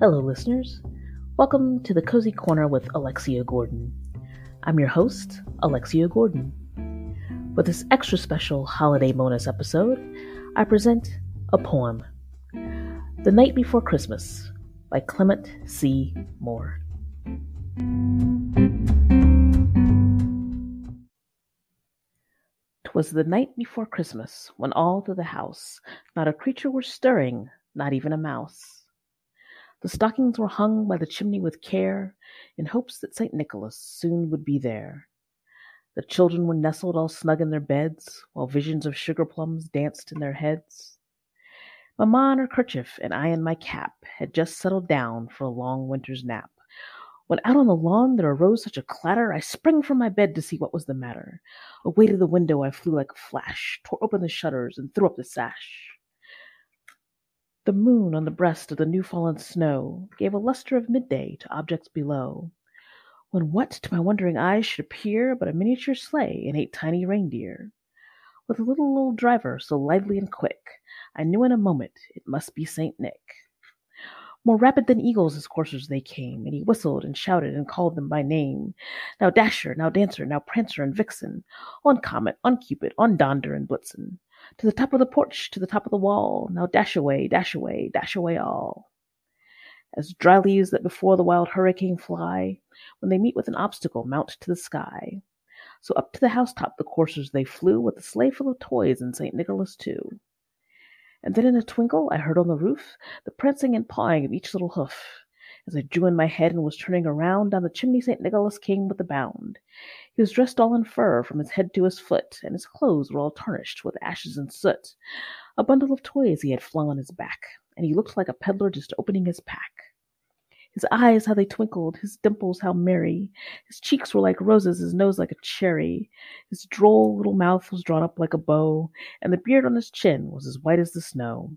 Hello, listeners. Welcome to the Cozy Corner with Alexia Gordon. I'm your host, Alexia Gordon. With this extra special holiday bonus episode, I present a poem The Night Before Christmas by Clement C. Moore. Twas the night before Christmas, when all through the house not a creature were stirring, not even a mouse. The stockings were hung by the chimney with care, in hopes that St. Nicholas soon would be there. The children were nestled all snug in their beds, while visions of sugar plums danced in their heads. Mamma in her kerchief and I in my cap had just settled down for a long winter's nap. When out on the lawn there arose such a clatter, I sprang from my bed to see what was the matter. Away to the window I flew like a flash, tore open the shutters, and threw up the sash. The moon on the breast of the new fallen snow Gave a lustre of midday to objects below, When what to my wondering eyes should appear But a miniature sleigh and eight tiny reindeer, With a little old driver so lively and quick, I knew in a moment it must be Saint Nick. More rapid than eagles his coursers they came, And he whistled and shouted and called them by name. Now Dasher, now Dancer, now Prancer and Vixen, On Comet, on Cupid, on Donder and Blitzen. To the top of the porch, to the top of the wall, Now dash away, dash away, dash away all. As dry leaves that before the wild hurricane fly, When they meet with an obstacle, mount to the sky, So up to the housetop the coursers they flew, With a sleigh full of toys and St. Nicholas too. And then in a twinkle I heard on the roof The prancing and pawing of each little hoof. As I drew in my head and was turning around, Down the chimney St. Nicholas came with a bound. He was dressed all in fur from his head to his foot, And his clothes were all tarnished with ashes and soot. A bundle of toys he had flung on his back, And he looked like a peddler just opening his pack. His eyes, how they twinkled, his dimples, how merry. His cheeks were like roses, his nose like a cherry. His droll little mouth was drawn up like a bow, And the beard on his chin was as white as the snow.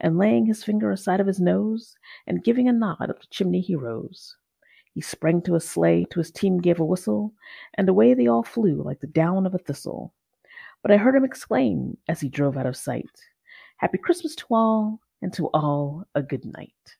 and laying his finger aside of his nose, and giving a nod up the chimney he rose. He sprang to his sleigh, to his team gave a whistle, and away they all flew like the down of a thistle. But I heard him exclaim, as he drove out of sight, Happy Christmas to all, and to all a good night.